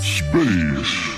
Space.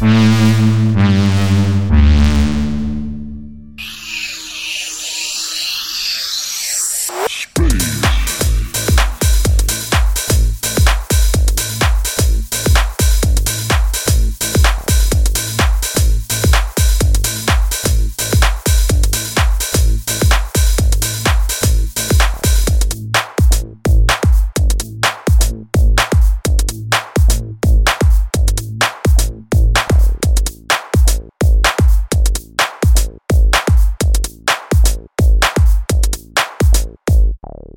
Mm-hmm.